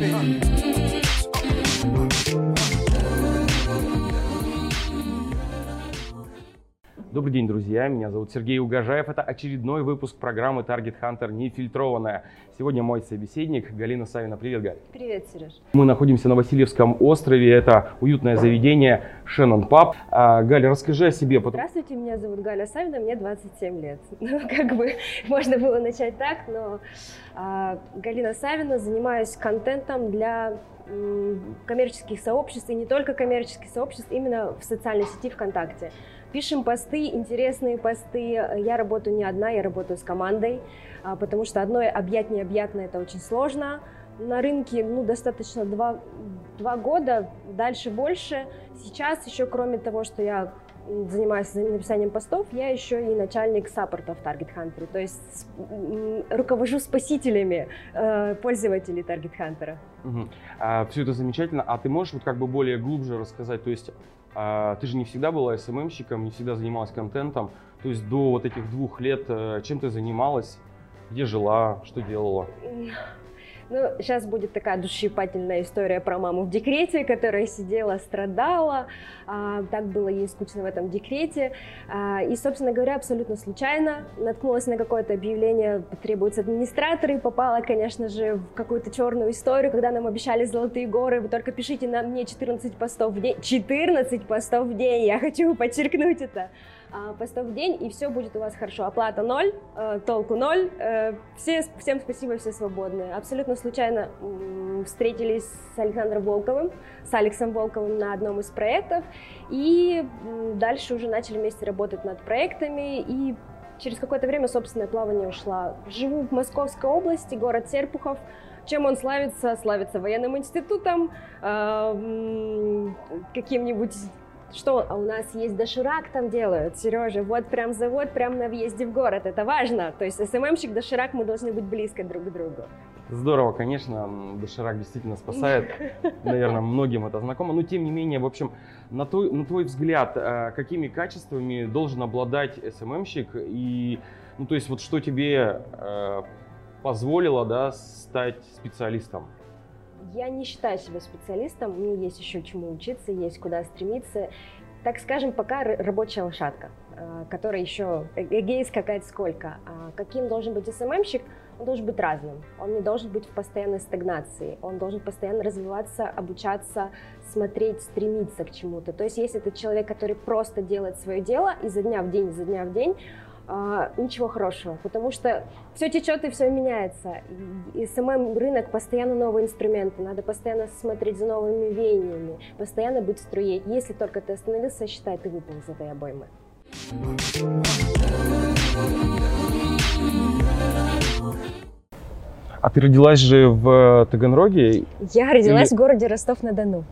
Bang. Добрый день, друзья. Меня зовут Сергей Угожаев. Это очередной выпуск программы Target Hunter «Нефильтрованная». Сегодня мой собеседник Галина Савина. Привет, Галь. Привет, Сереж. Мы находимся на Васильевском острове. Это уютное заведение Шеннон Паб. А, Галя, расскажи о себе. Здравствуйте, меня зовут Галя Савина, мне 27 лет. Ну, как бы можно было начать так, но а, Галина Савина, занимаюсь контентом для коммерческих сообществ и не только коммерческих сообществ, именно в социальной сети ВКонтакте. Пишем посты, интересные посты. Я работаю не одна, я работаю с командой, а, потому что одной объять необъятно это очень сложно. На рынке ну, достаточно два, два года, дальше больше. Сейчас еще, кроме того, что я занимаюсь написанием постов, я еще и начальник саппорта в Target Hunter, то есть руковожу спасителями э, пользователей Target Hunter. Угу. А, все это замечательно. А ты можешь вот как бы более глубже рассказать, то есть а, ты же не всегда была СММщиком, не всегда занималась контентом. То есть до вот этих двух лет э, чем ты занималась, где жила, что делала? Ну, сейчас будет такая душесчипательная история про маму в декрете, которая сидела, страдала. А, так было ей скучно в этом декрете. А, и, собственно говоря, абсолютно случайно наткнулась на какое-то объявление, требуются администраторы, попала, конечно же, в какую-то черную историю, когда нам обещали золотые горы. Вы только пишите на мне 14 постов в день. 14 постов в день! Я хочу подчеркнуть это. А, постов в день, и все будет у вас хорошо. Оплата ноль, э, толку ноль. Э, все, всем спасибо, все свободные. Абсолютно случайно встретились с Александром Волковым, с Алексом Волковым на одном из проектов, и дальше уже начали вместе работать над проектами, и через какое-то время собственное плавание ушла. Живу в Московской области, город Серпухов, чем он славится? Славится военным институтом, э, каким-нибудь что а у нас есть доширак там делают, Сережа, вот прям завод, прям на въезде в город, это важно. То есть СММщик, доширак, мы должны быть близко друг к другу. Здорово, конечно, доширак действительно спасает, наверное, многим это знакомо, но тем не менее, в общем, на твой, на твой взгляд, э, какими качествами должен обладать СММщик и, ну, то есть вот что тебе э, позволило, да, стать специалистом? Я не считаю себя специалистом, мне есть еще чему учиться, есть куда стремиться. Так скажем, пока рабочая лошадка, э, которая еще эгей скакать сколько. А каким должен быть СММщик? Он должен быть разным. Он не должен быть в постоянной стагнации. Он должен постоянно развиваться, обучаться, смотреть, стремиться к чему-то. То есть, если это человек, который просто делает свое дело изо дня в день, изо дня в день, а, ничего хорошего, потому что все течет и все меняется. И, самый рынок постоянно новые инструменты, надо постоянно смотреть за новыми веяниями, постоянно быть в струе. Если только ты остановился, считай, ты выпал из этой обоймы. А ты родилась же в Таганроге? Я родилась Или... в городе Ростов-на-Дону.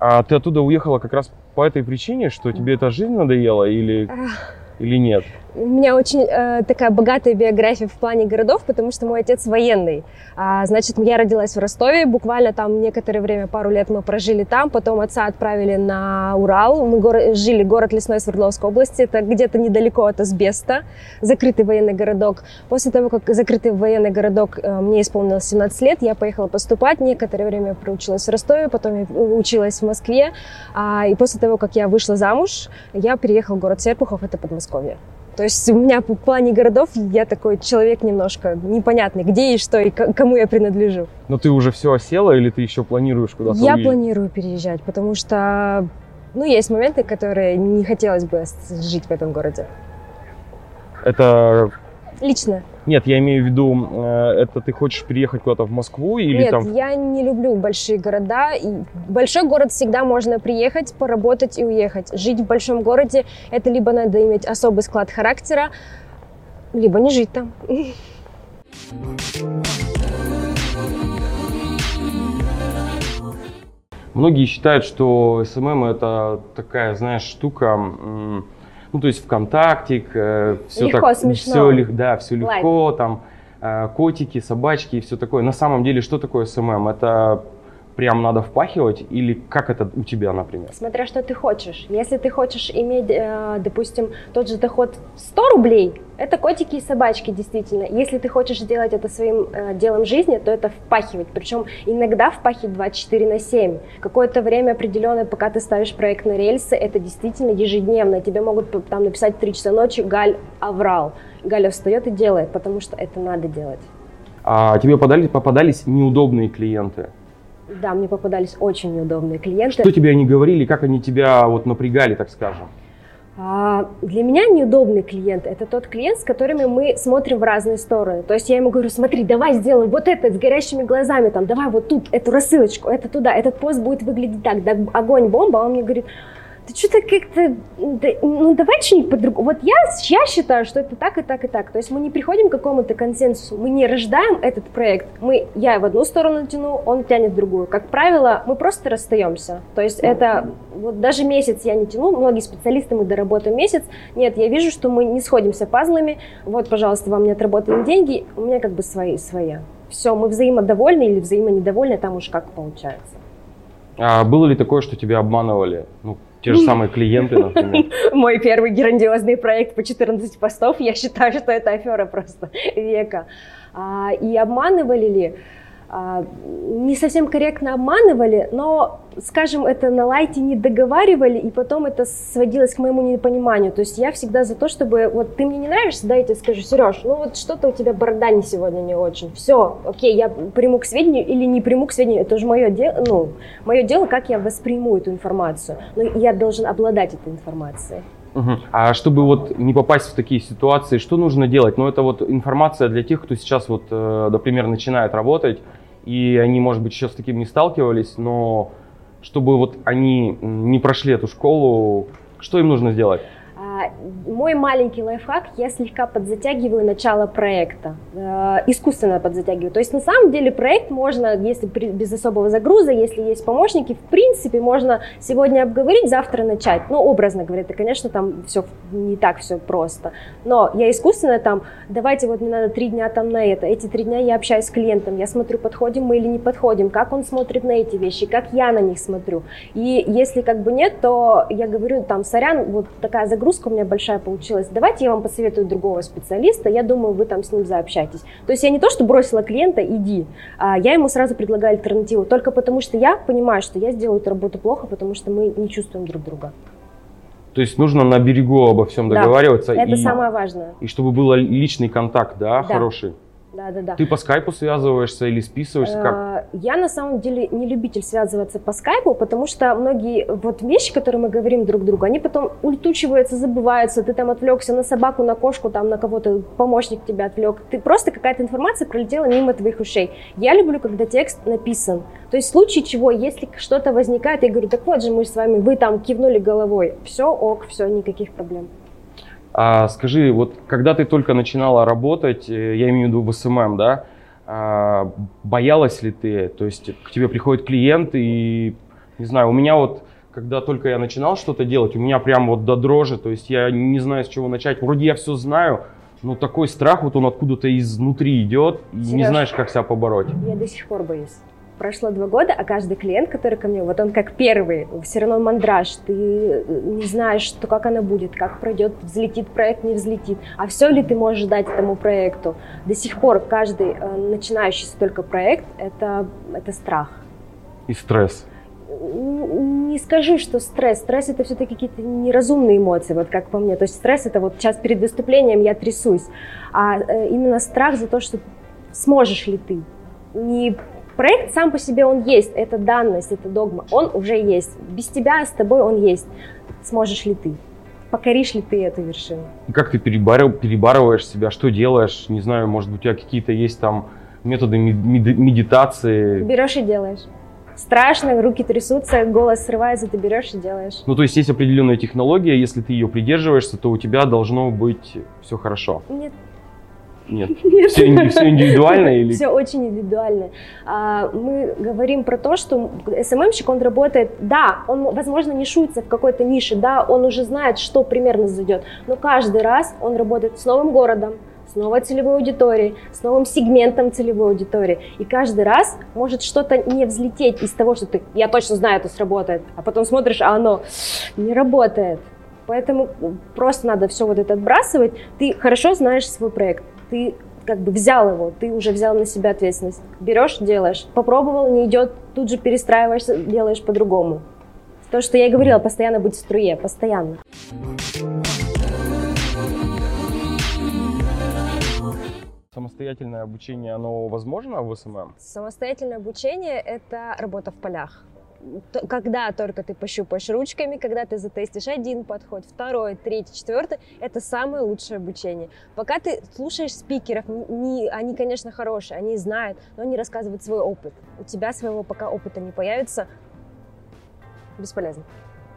А ты оттуда уехала как раз по этой причине, что тебе эта жизнь надоела или, или нет? У меня очень э, такая богатая биография в плане городов, потому что мой отец военный. А, значит, я родилась в Ростове, буквально там некоторое время, пару лет мы прожили там, потом отца отправили на Урал. Мы гор- жили город Лесной Свердловской области, это где-то недалеко от Асбеста, закрытый военный городок. После того, как закрытый военный городок, э, мне исполнилось 17 лет, я поехала поступать, некоторое время проучилась в Ростове, потом я училась в Москве. А, и после того, как я вышла замуж, я переехала в город Серпухов, это Подмосковье. То есть у меня в плане городов я такой человек немножко непонятный, где и что, и кому я принадлежу. Но ты уже все осела или ты еще планируешь куда-то Я уезжать? планирую переезжать, потому что, ну, есть моменты, которые не хотелось бы жить в этом городе. Это Лично. Нет, я имею в виду, э, это ты хочешь переехать куда-то в Москву или Нет, там... я не люблю большие города. И большой город всегда можно приехать, поработать и уехать. Жить в большом городе – это либо надо иметь особый склад характера, либо не жить там. Многие считают, что SMM это такая, знаешь, штука, ну, то есть ВКонтакте, э, все легко, так, смешно. все, да, все легко, Light. там, э, котики, собачки и все такое. На самом деле, что такое SMM? Это прям надо впахивать или как это у тебя, например? Смотря что ты хочешь. Если ты хочешь иметь, э, допустим, тот же доход 100 рублей, это котики и собачки, действительно. Если ты хочешь сделать это своим э, делом жизни, то это впахивать. Причем иногда впахивать 24 на 7. Какое-то время определенное, пока ты ставишь проект на рельсы, это действительно ежедневно. Тебе могут там написать в 3 часа ночи «Галь, аврал». Галя встает и делает, потому что это надо делать. А тебе попадались, попадались неудобные клиенты? Да, мне попадались очень неудобные клиенты. Что тебе они говорили, как они тебя вот напрягали, так скажем? А, для меня неудобный клиент – это тот клиент, с которыми мы смотрим в разные стороны. То есть я ему говорю, смотри, давай сделаем вот это с горящими глазами, там, давай вот тут эту рассылочку, это туда, этот пост будет выглядеть так, да, огонь, бомба, а он мне говорит, ты что-то как-то, ну давай что-нибудь по-другому. Вот я, я считаю, что это так и так и так. То есть мы не приходим к какому-то консенсусу, мы не рождаем этот проект. Мы, я в одну сторону тяну, он тянет в другую. Как правило, мы просто расстаемся. То есть это, вот даже месяц я не тяну, многие специалисты мы доработаем месяц. Нет, я вижу, что мы не сходимся пазлами. Вот, пожалуйста, вам не отработаны деньги, у меня как бы свои, свои. Все, мы взаимодовольны или взаимонедовольны, там уж как получается. А было ли такое, что тебя обманывали? Ну, те же самые клиенты, например. Мой первый грандиозный проект по 14 постов, я считаю, что это афера просто века. А, и обманывали ли? А, не совсем корректно обманывали, но, скажем, это на лайте не договаривали, и потом это сводилось к моему непониманию. То есть я всегда за то, чтобы, вот ты мне не нравишься, да, я тебе скажу, Сереж, ну вот что-то у тебя борода не сегодня не очень. Все, окей, я приму к сведению или не приму к сведению, это уже мое дело, ну, мое дело, как я восприму эту информацию. Но я должен обладать этой информацией. Угу. А чтобы вот не попасть в такие ситуации, что нужно делать? Ну, это вот информация для тех, кто сейчас вот, э, например, начинает работать, и они, может быть, еще с таким не сталкивались, но чтобы вот они не прошли эту школу, что им нужно сделать? А, мой маленький лайфхак, я слегка подзатягиваю начало проекта, э, искусственно подзатягиваю. То есть на самом деле проект можно, если без особого загруза, если есть помощники, в принципе можно сегодня обговорить, завтра начать. Ну, образно говоря, это, конечно, там все не так все просто. Но я искусственно там, давайте вот мне надо три дня там на это, эти три дня я общаюсь с клиентом, я смотрю, подходим мы или не подходим, как он смотрит на эти вещи, как я на них смотрю. И если как бы нет, то я говорю там, сорян, вот такая загрузка нагрузка у меня большая получилась, давайте я вам посоветую другого специалиста, я думаю, вы там с ним заобщаетесь. То есть я не то, что бросила клиента, иди, а я ему сразу предлагаю альтернативу, только потому что я понимаю, что я сделаю эту работу плохо, потому что мы не чувствуем друг друга. То есть нужно на берегу обо всем договариваться. Да, это и, самое важное. И чтобы был личный контакт, да, да. хороший. Да, да, да. Ты по скайпу связываешься или списываешься? Как? Э, я на самом деле не любитель связываться по скайпу, потому что многие вот вещи, которые мы говорим друг другу, они потом улетучиваются, забываются. Ты там отвлекся на собаку, на кошку, там на кого-то, помощник тебя отвлек. Ты просто какая-то информация пролетела мимо твоих ушей. Я люблю, когда текст написан. То есть в случае чего, если что-то возникает, я говорю, так вот же мы с вами, вы там кивнули головой. Все, ок, все, никаких проблем. А скажи, вот когда ты только начинала работать, э, я имею в виду в SMM, да, а, боялась ли ты? То есть к тебе приходит клиент и, не знаю, у меня вот, когда только я начинал что-то делать, у меня прям вот до дрожи, то есть я не знаю, с чего начать. Вроде я все знаю, но такой страх, вот он откуда-то изнутри идет, и сидишь, не знаешь, как себя побороть. Я до сих пор боюсь прошло два года, а каждый клиент, который ко мне, вот он как первый, все равно мандраж, ты э, не знаешь, что, как она будет, как пройдет, взлетит проект, не взлетит, а все ли ты можешь дать этому проекту. До сих пор каждый э, начинающийся только проект это, это страх. И стресс. Не скажу, что стресс. Стресс это все-таки какие-то неразумные эмоции, вот как по мне. То есть стресс это вот сейчас перед выступлением я трясусь, а э, именно страх за то, что сможешь ли ты. Не Проект сам по себе он есть, это данность, это догма, он уже есть. Без тебя, с тобой он есть. Сможешь ли ты? Покоришь ли ты эту вершину? Как ты перебарываешь себя, что делаешь? Не знаю, может быть, у тебя какие-то есть там методы медитации? Берешь и делаешь. Страшно, руки трясутся, голос срывается, ты берешь и делаешь. Ну, то есть есть определенная технология, если ты ее придерживаешься, то у тебя должно быть все хорошо. Нет, нет. Нет. Все, все индивидуально или? Все очень индивидуально. А, мы говорим про то, что СММщик, он работает, да, он, возможно, не шуется в какой-то нише, да, он уже знает, что примерно зайдет, но каждый раз он работает с новым городом, с новой целевой аудиторией, с новым сегментом целевой аудитории. И каждый раз может что-то не взлететь из того, что ты, я точно знаю, это сработает, а потом смотришь, а оно не работает. Поэтому просто надо все вот это отбрасывать. Ты хорошо знаешь свой проект, ты как бы взял его, ты уже взял на себя ответственность. Берешь, делаешь. Попробовал, не идет, тут же перестраиваешься, делаешь по-другому. То, что я и говорила, постоянно быть в струе, постоянно. Самостоятельное обучение, оно возможно в SMM? Самостоятельное обучение – это работа в полях когда только ты пощупаешь ручками, когда ты затестишь один подход, второй, третий, четвертый, это самое лучшее обучение. Пока ты слушаешь спикеров, не, они, конечно, хорошие, они знают, но они рассказывают свой опыт. У тебя своего пока опыта не появится, бесполезно.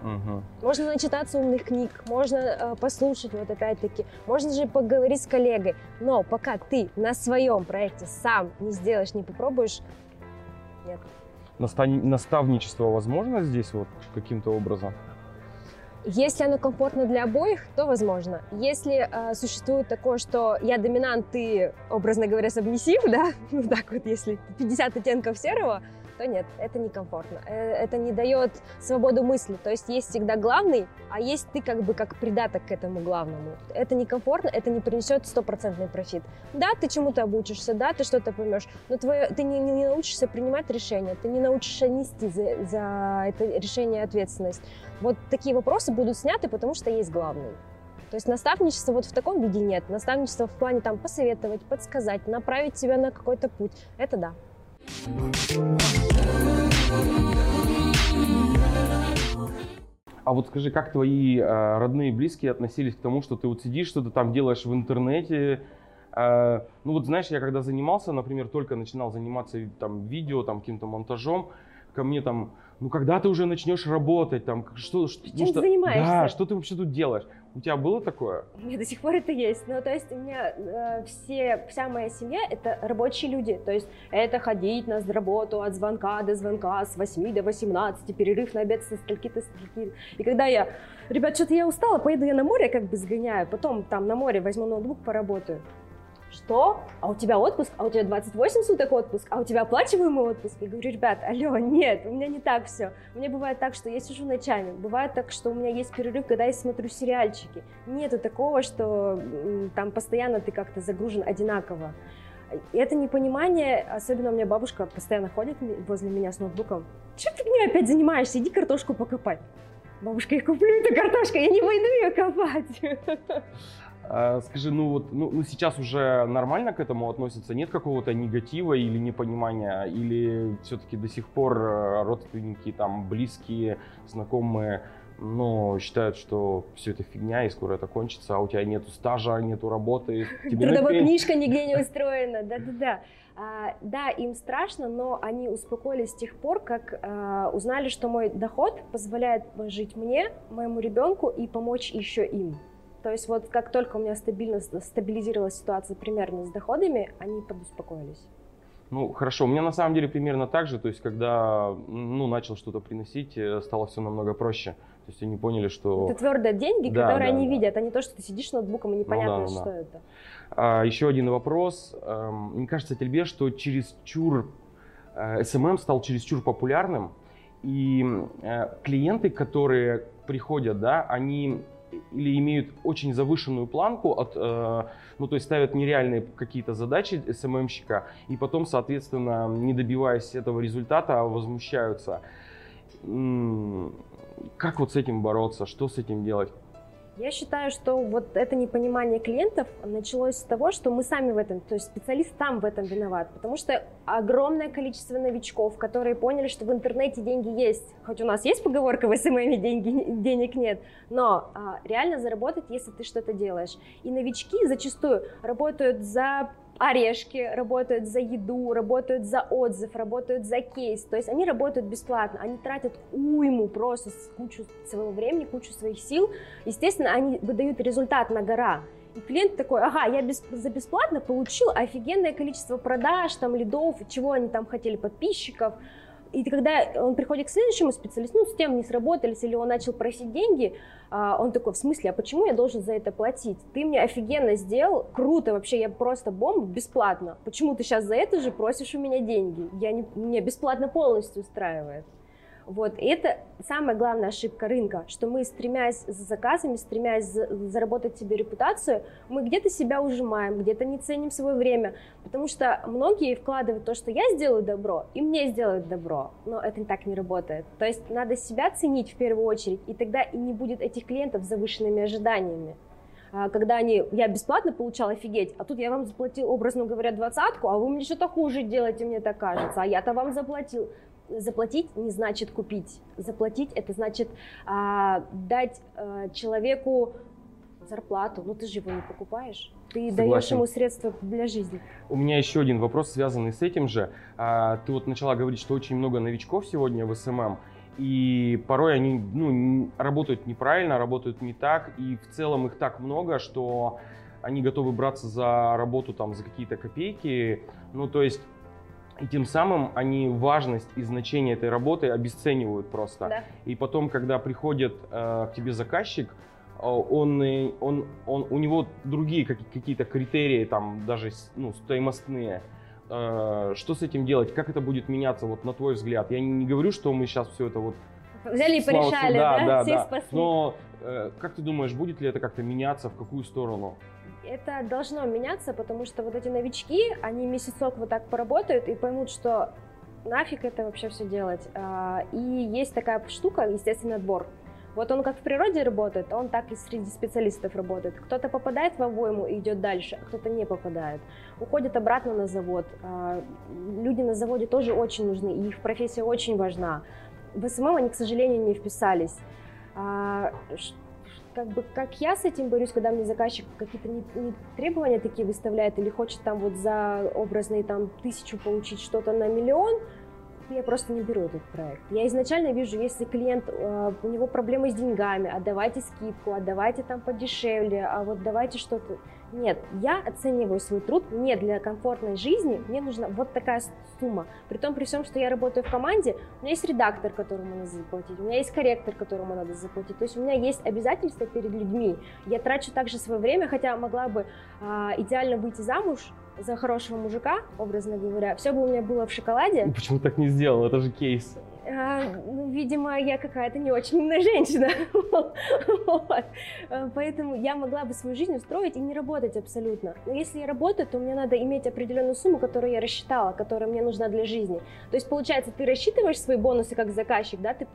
Угу. Можно начитаться умных книг, можно э, послушать, вот опять-таки, можно же поговорить с коллегой, но пока ты на своем проекте сам не сделаешь, не попробуешь, нет наставничество возможно здесь вот каким-то образом? Если оно комфортно для обоих, то возможно. Если э, существует такое, что я доминант, ты, образно говоря, сабмиссив, да, ну так вот, если 50 оттенков серого, то нет, это некомфортно. Э, это не дает свободу мысли. То есть есть всегда главный, а есть ты как бы как придаток к этому главному. Это некомфортно, это не принесет стопроцентный профит. Да, ты чему-то обучишься, да, ты что-то поймешь, но твое, ты не, не научишься принимать решения, ты не научишься нести за, за это решение ответственность. Вот такие вопросы будут сняты, потому что есть главный. То есть наставничества вот в таком виде нет. Наставничество в плане там посоветовать, подсказать, направить тебя на какой-то путь. Это да. А вот скажи, как твои э, родные и близкие относились к тому, что ты вот сидишь, что-то там делаешь в интернете? Э, ну вот знаешь, я когда занимался, например, только начинал заниматься там видео, там каким-то монтажом, ко мне там, ну когда ты уже начнешь работать, там, что, что, Чем ну, что, занимаешься? Да, что ты вообще тут делаешь? У тебя было такое? У меня до сих пор это есть. Ну, то есть у меня э, все, вся моя семья — это рабочие люди. То есть это ходить на работу от звонка до звонка, с 8 до 18, перерыв на обед со стальки-то стальки. И когда я, ребят, что-то я устала, поеду я на море как бы сгоняю, потом там на море возьму ноутбук, поработаю что? А у тебя отпуск? А у тебя 28 суток отпуск? А у тебя оплачиваемый отпуск? Я говорю, ребят, алло, нет, у меня не так все. У меня бывает так, что я сижу ночами, бывает так, что у меня есть перерыв, когда я смотрю сериальчики. Нету такого, что там постоянно ты как-то загружен одинаково. И это непонимание, особенно у меня бабушка постоянно ходит возле меня с ноутбуком. Чем ты мне опять занимаешься? Иди картошку покопать. Бабушка, я куплю эту картошку, я не пойду ее копать. А, скажи, ну вот ну, ну сейчас уже нормально к этому относятся? Нет какого-то негатива или непонимания? Или все-таки до сих пор э, родственники, там, близкие, знакомые, но считают, что все это фигня и скоро это кончится, а у тебя нету стажа, нету работы. Тебе Трудовая книжка нигде не устроена, да-да-да. А, да, им страшно, но они успокоились с тех пор, как а, узнали, что мой доход позволяет жить мне, моему ребенку и помочь еще им. То есть вот как только у меня стабильно, стабилизировалась ситуация примерно с доходами, они подуспокоились. Ну, хорошо. У меня на самом деле примерно так же. То есть, когда ну, начал что-то приносить, э, стало все намного проще. То есть, они поняли, что... Это твердые деньги, да, которые да, они да. видят, а не то, что ты сидишь ноутбуком и непонятно, ну, да, что да. это. А, еще один вопрос. Эм, не кажется тебе, что через чур SMM э, эм стал чересчур популярным, и э, клиенты, которые приходят, да, они или имеют очень завышенную планку, от, э, ну то есть ставят нереальные какие-то задачи СММщика, и потом, соответственно, не добиваясь этого результата, возмущаются. Как вот с этим бороться? Что с этим делать? Я считаю, что вот это непонимание клиентов началось с того, что мы сами в этом, то есть специалист сам в этом виноват, потому что огромное количество новичков, которые поняли, что в интернете деньги есть, хоть у нас есть поговорка в СММе деньги, денег нет, но а, реально заработать, если ты что-то делаешь. И новички зачастую работают за орешки, работают за еду, работают за отзыв, работают за кейс. То есть они работают бесплатно, они тратят уйму просто кучу своего времени, кучу своих сил. Естественно, они выдают результат на гора. И клиент такой, ага, я без, за бесплатно получил офигенное количество продаж, там, лидов, чего они там хотели, подписчиков. И когда он приходит к следующему специалисту, ну, с тем не сработались, или он начал просить деньги, а, он такой, в смысле, а почему я должен за это платить? Ты мне офигенно сделал, круто вообще, я просто бомба, бесплатно. Почему ты сейчас за это же просишь у меня деньги? Я не, мне бесплатно полностью устраивает. Вот, и это самая главная ошибка рынка, что мы, стремясь за заказами, стремясь заработать себе репутацию, мы где-то себя ужимаем, где-то не ценим свое время, потому что многие вкладывают то, что я сделаю добро, и мне сделают добро, но это так не работает. То есть надо себя ценить в первую очередь, и тогда и не будет этих клиентов с завышенными ожиданиями а, когда они, я бесплатно получала офигеть, а тут я вам заплатил, образно говоря, двадцатку, а вы мне что-то хуже делаете, мне так кажется, а я-то вам заплатил заплатить не значит купить. Заплатить это значит а, дать а, человеку зарплату. Ну ты же его не покупаешь. Ты Согласен. даешь ему средства для жизни. У меня еще один вопрос, связанный с этим же. А, ты вот начала говорить, что очень много новичков сегодня в SMM. И порой они ну, работают неправильно, работают не так. И в целом их так много, что они готовы браться за работу там за какие-то копейки. Ну, то есть и тем самым они важность и значение этой работы обесценивают просто. Да. И потом, когда приходит э, к тебе заказчик, э, он, он, он, у него другие какие-то критерии, там даже ну, стоимостные. Э, что с этим делать? Как это будет меняться, вот на твой взгляд? Я не, не говорю, что мы сейчас все это вот Взяли и порешали, да, да, да, да. спасли. Но э, как ты думаешь, будет ли это как-то меняться, в какую сторону? Это должно меняться, потому что вот эти новички, они месяцок вот так поработают и поймут, что нафиг это вообще все делать. А, и есть такая штука, естественный отбор. Вот он как в природе работает, он так и среди специалистов работает. Кто-то попадает в обойму и идет дальше, а кто-то не попадает. Уходит обратно на завод. А, люди на заводе тоже очень нужны, и их профессия очень важна. В SMM они, к сожалению, не вписались. Как бы как я с этим борюсь, когда мне заказчик какие-то не, не требования такие выставляет или хочет там вот за образные там тысячу получить что-то на миллион, я просто не беру этот проект. Я изначально вижу, если клиент, э, у него проблемы с деньгами, отдавайте скидку, отдавайте там подешевле, а вот давайте что-то. Нет, я оцениваю свой труд не для комфортной жизни, мне нужна вот такая сумма. При том, при всем, что я работаю в команде, у меня есть редактор, которому надо заплатить, у меня есть корректор, которому надо заплатить. То есть у меня есть обязательства перед людьми. Я трачу также свое время, хотя могла бы а, идеально выйти замуж, за хорошего мужика, образно говоря, все бы у меня было в шоколаде. Ну, почему так не сделал? Это же кейс. А, ну, видимо, я какая-то не очень умная женщина. вот. А, поэтому я могла бы свою жизнь устроить и не работать абсолютно. Но если я работаю, то мне надо иметь определенную сумму, которую я рассчитала, которая мне нужна для жизни. То есть, получается, ты рассчитываешь свои бонусы как заказчик, да, ты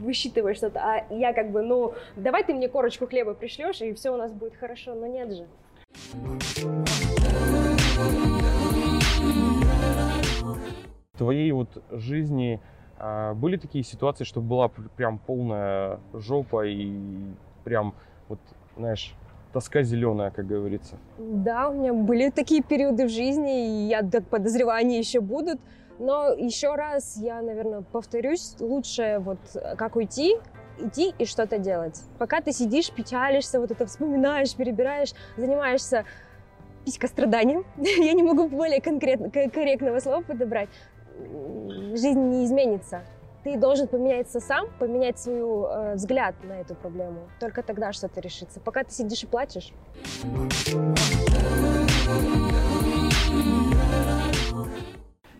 высчитываешь что-то, а я как бы, ну, давай ты мне корочку хлеба пришлешь, и все у нас будет хорошо, но нет же. В твоей вот жизни а, были такие ситуации, что была прям полная жопа и прям вот, знаешь, тоска зеленая, как говорится. Да, у меня были такие периоды в жизни, и я так подозреваю, они еще будут. Но еще раз я, наверное, повторюсь, лучше вот как уйти, идти и что-то делать. Пока ты сидишь, печалишься, вот это вспоминаешь, перебираешь, занимаешься писькостраданием. Я не могу более конкретно, корректного слова подобрать. Жизнь не изменится. Ты должен поменяться сам, поменять свой э, взгляд на эту проблему. Только тогда что-то решится. Пока ты сидишь и плачешь.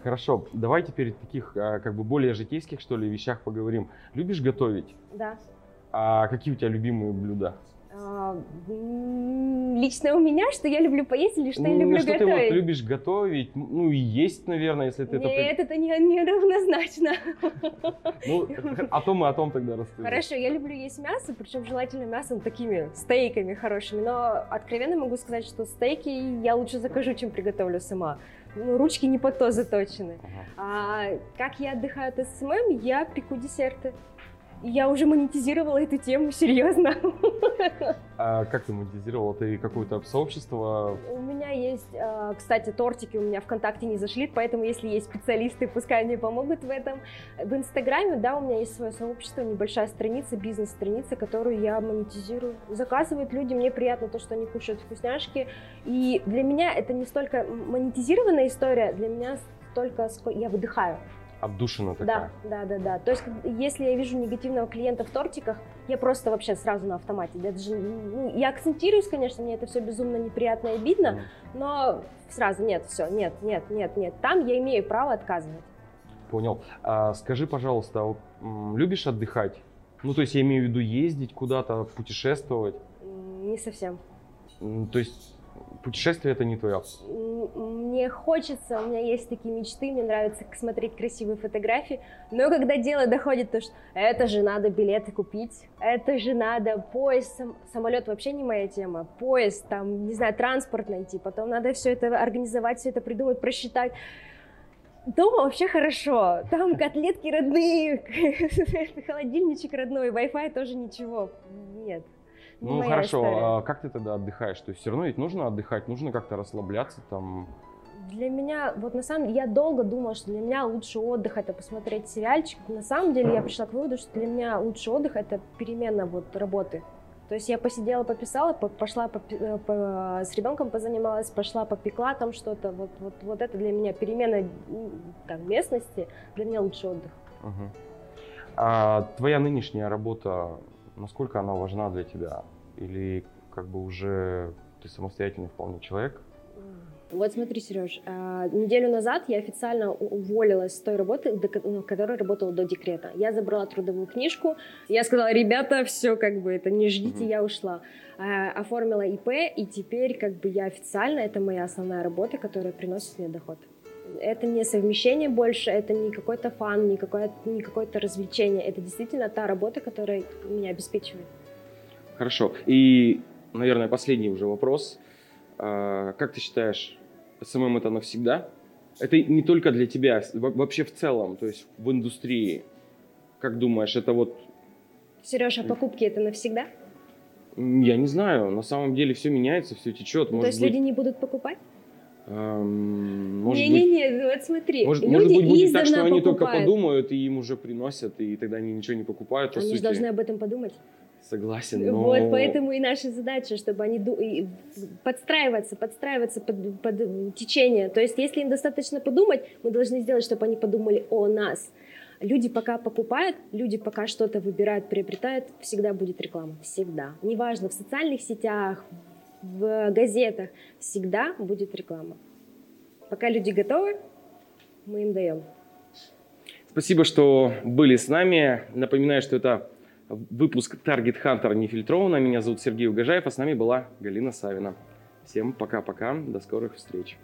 Хорошо, давай теперь таких а, как бы более житейских, что ли, вещах поговорим. Любишь готовить? Да. А какие у тебя любимые блюда? А, лично у меня, что я люблю поесть или что ну, я люблю что готовить? ты вот любишь готовить, ну и есть, наверное, если ты Нет, это... это не, не равнозначно. Ну, о том и о том тогда расскажи. Хорошо, я люблю есть мясо, причем желательно мясо такими стейками хорошими, но откровенно могу сказать, что стейки я лучше закажу, чем приготовлю сама. Ну, ручки не под то заточены. Ага. А, как я отдыхаю от SMM, я пеку десерты я уже монетизировала эту тему, серьезно. А как ты монетизировала? Ты какое-то сообщество? У меня есть, а, кстати, тортики у меня ВКонтакте не зашли, поэтому если есть специалисты, пускай мне помогут в этом. В Инстаграме, да, у меня есть свое сообщество, небольшая страница, бизнес-страница, которую я монетизирую. Заказывают люди, мне приятно то, что они кушают вкусняшки. И для меня это не столько монетизированная история, для меня столько, сколько я выдыхаю. Отдушина такая. Да, да, да, да. То есть, если я вижу негативного клиента в тортиках, я просто вообще сразу на автомате. Даже, ну, я акцентируюсь, конечно, мне это все безумно неприятно и обидно, mm. но сразу нет, все, нет, нет, нет, нет. Там я имею право отказывать. Понял. А, скажи, пожалуйста, любишь отдыхать? Ну, то есть я имею в виду ездить куда-то, путешествовать? Не совсем. То есть путешествие это не твое? Мне хочется, у меня есть такие мечты, мне нравится смотреть красивые фотографии, но когда дело доходит, то что это же надо билеты купить, это же надо поезд, сам, самолет вообще не моя тема, поезд, там, не знаю, транспорт найти, потом надо все это организовать, все это придумать, просчитать. Дома вообще хорошо. Там котлетки родные, холодильничек родной, Wi-Fi тоже ничего. Нет. Ну хорошо, история. а как ты тогда отдыхаешь? То есть все равно ведь нужно отдыхать, нужно как-то расслабляться там. Для меня, вот на самом деле, я долго думала, что для меня лучший отдых это посмотреть сериальчик. На самом деле я пришла к выводу, что для меня лучший отдых это перемена вот работы. То есть я посидела, пописала, пошла по, э, по, с ребенком позанималась, пошла попекла там что-то. Вот, вот, вот это для меня перемена там, местности, для меня лучший отдых. Угу. А твоя нынешняя работа, насколько она важна для тебя? Или как бы уже ты самостоятельный вполне человек? Вот смотри, Сереж, а, неделю назад я официально уволилась с той работы, ну, которой работала до декрета. Я забрала трудовую книжку, я сказала, ребята, все, как бы, это не ждите, я ушла. А, оформила ИП, и теперь, как бы, я официально, это моя основная работа, которая приносит мне доход. Это не совмещение больше, это не какой-то fun, не какое-то, не какое-то развлечение, это действительно та работа, которая меня обеспечивает. Хорошо. И, наверное, последний уже вопрос. А, как ты считаешь, SMM это навсегда? Это не только для тебя, вообще в целом, то есть в индустрии. Как думаешь, это вот... Сережа, покупки это навсегда? Я не знаю. На самом деле все меняется, все течет. Ну, то есть быть... люди не будут покупать? Может Не-не-не, быть, вот смотри. Может, люди может быть, будет так, что они только подумают, и им уже приносят, и тогда они ничего не покупают. Они же должны об этом подумать. Согласен, но... Вот, поэтому и наша задача, чтобы они подстраиваться, подстраиваться под, под течение. То есть, если им достаточно подумать, мы должны сделать, чтобы они подумали о нас. Люди пока покупают, люди пока что-то выбирают, приобретают, всегда будет реклама. Всегда. Неважно, в социальных сетях, в газетах, всегда будет реклама. Пока люди готовы, мы им даем. Спасибо, что были с нами. Напоминаю, что это выпуск Target Hunter нефильтрованно. Меня зовут Сергей Угожаев, а с нами была Галина Савина. Всем пока-пока, до скорых встреч.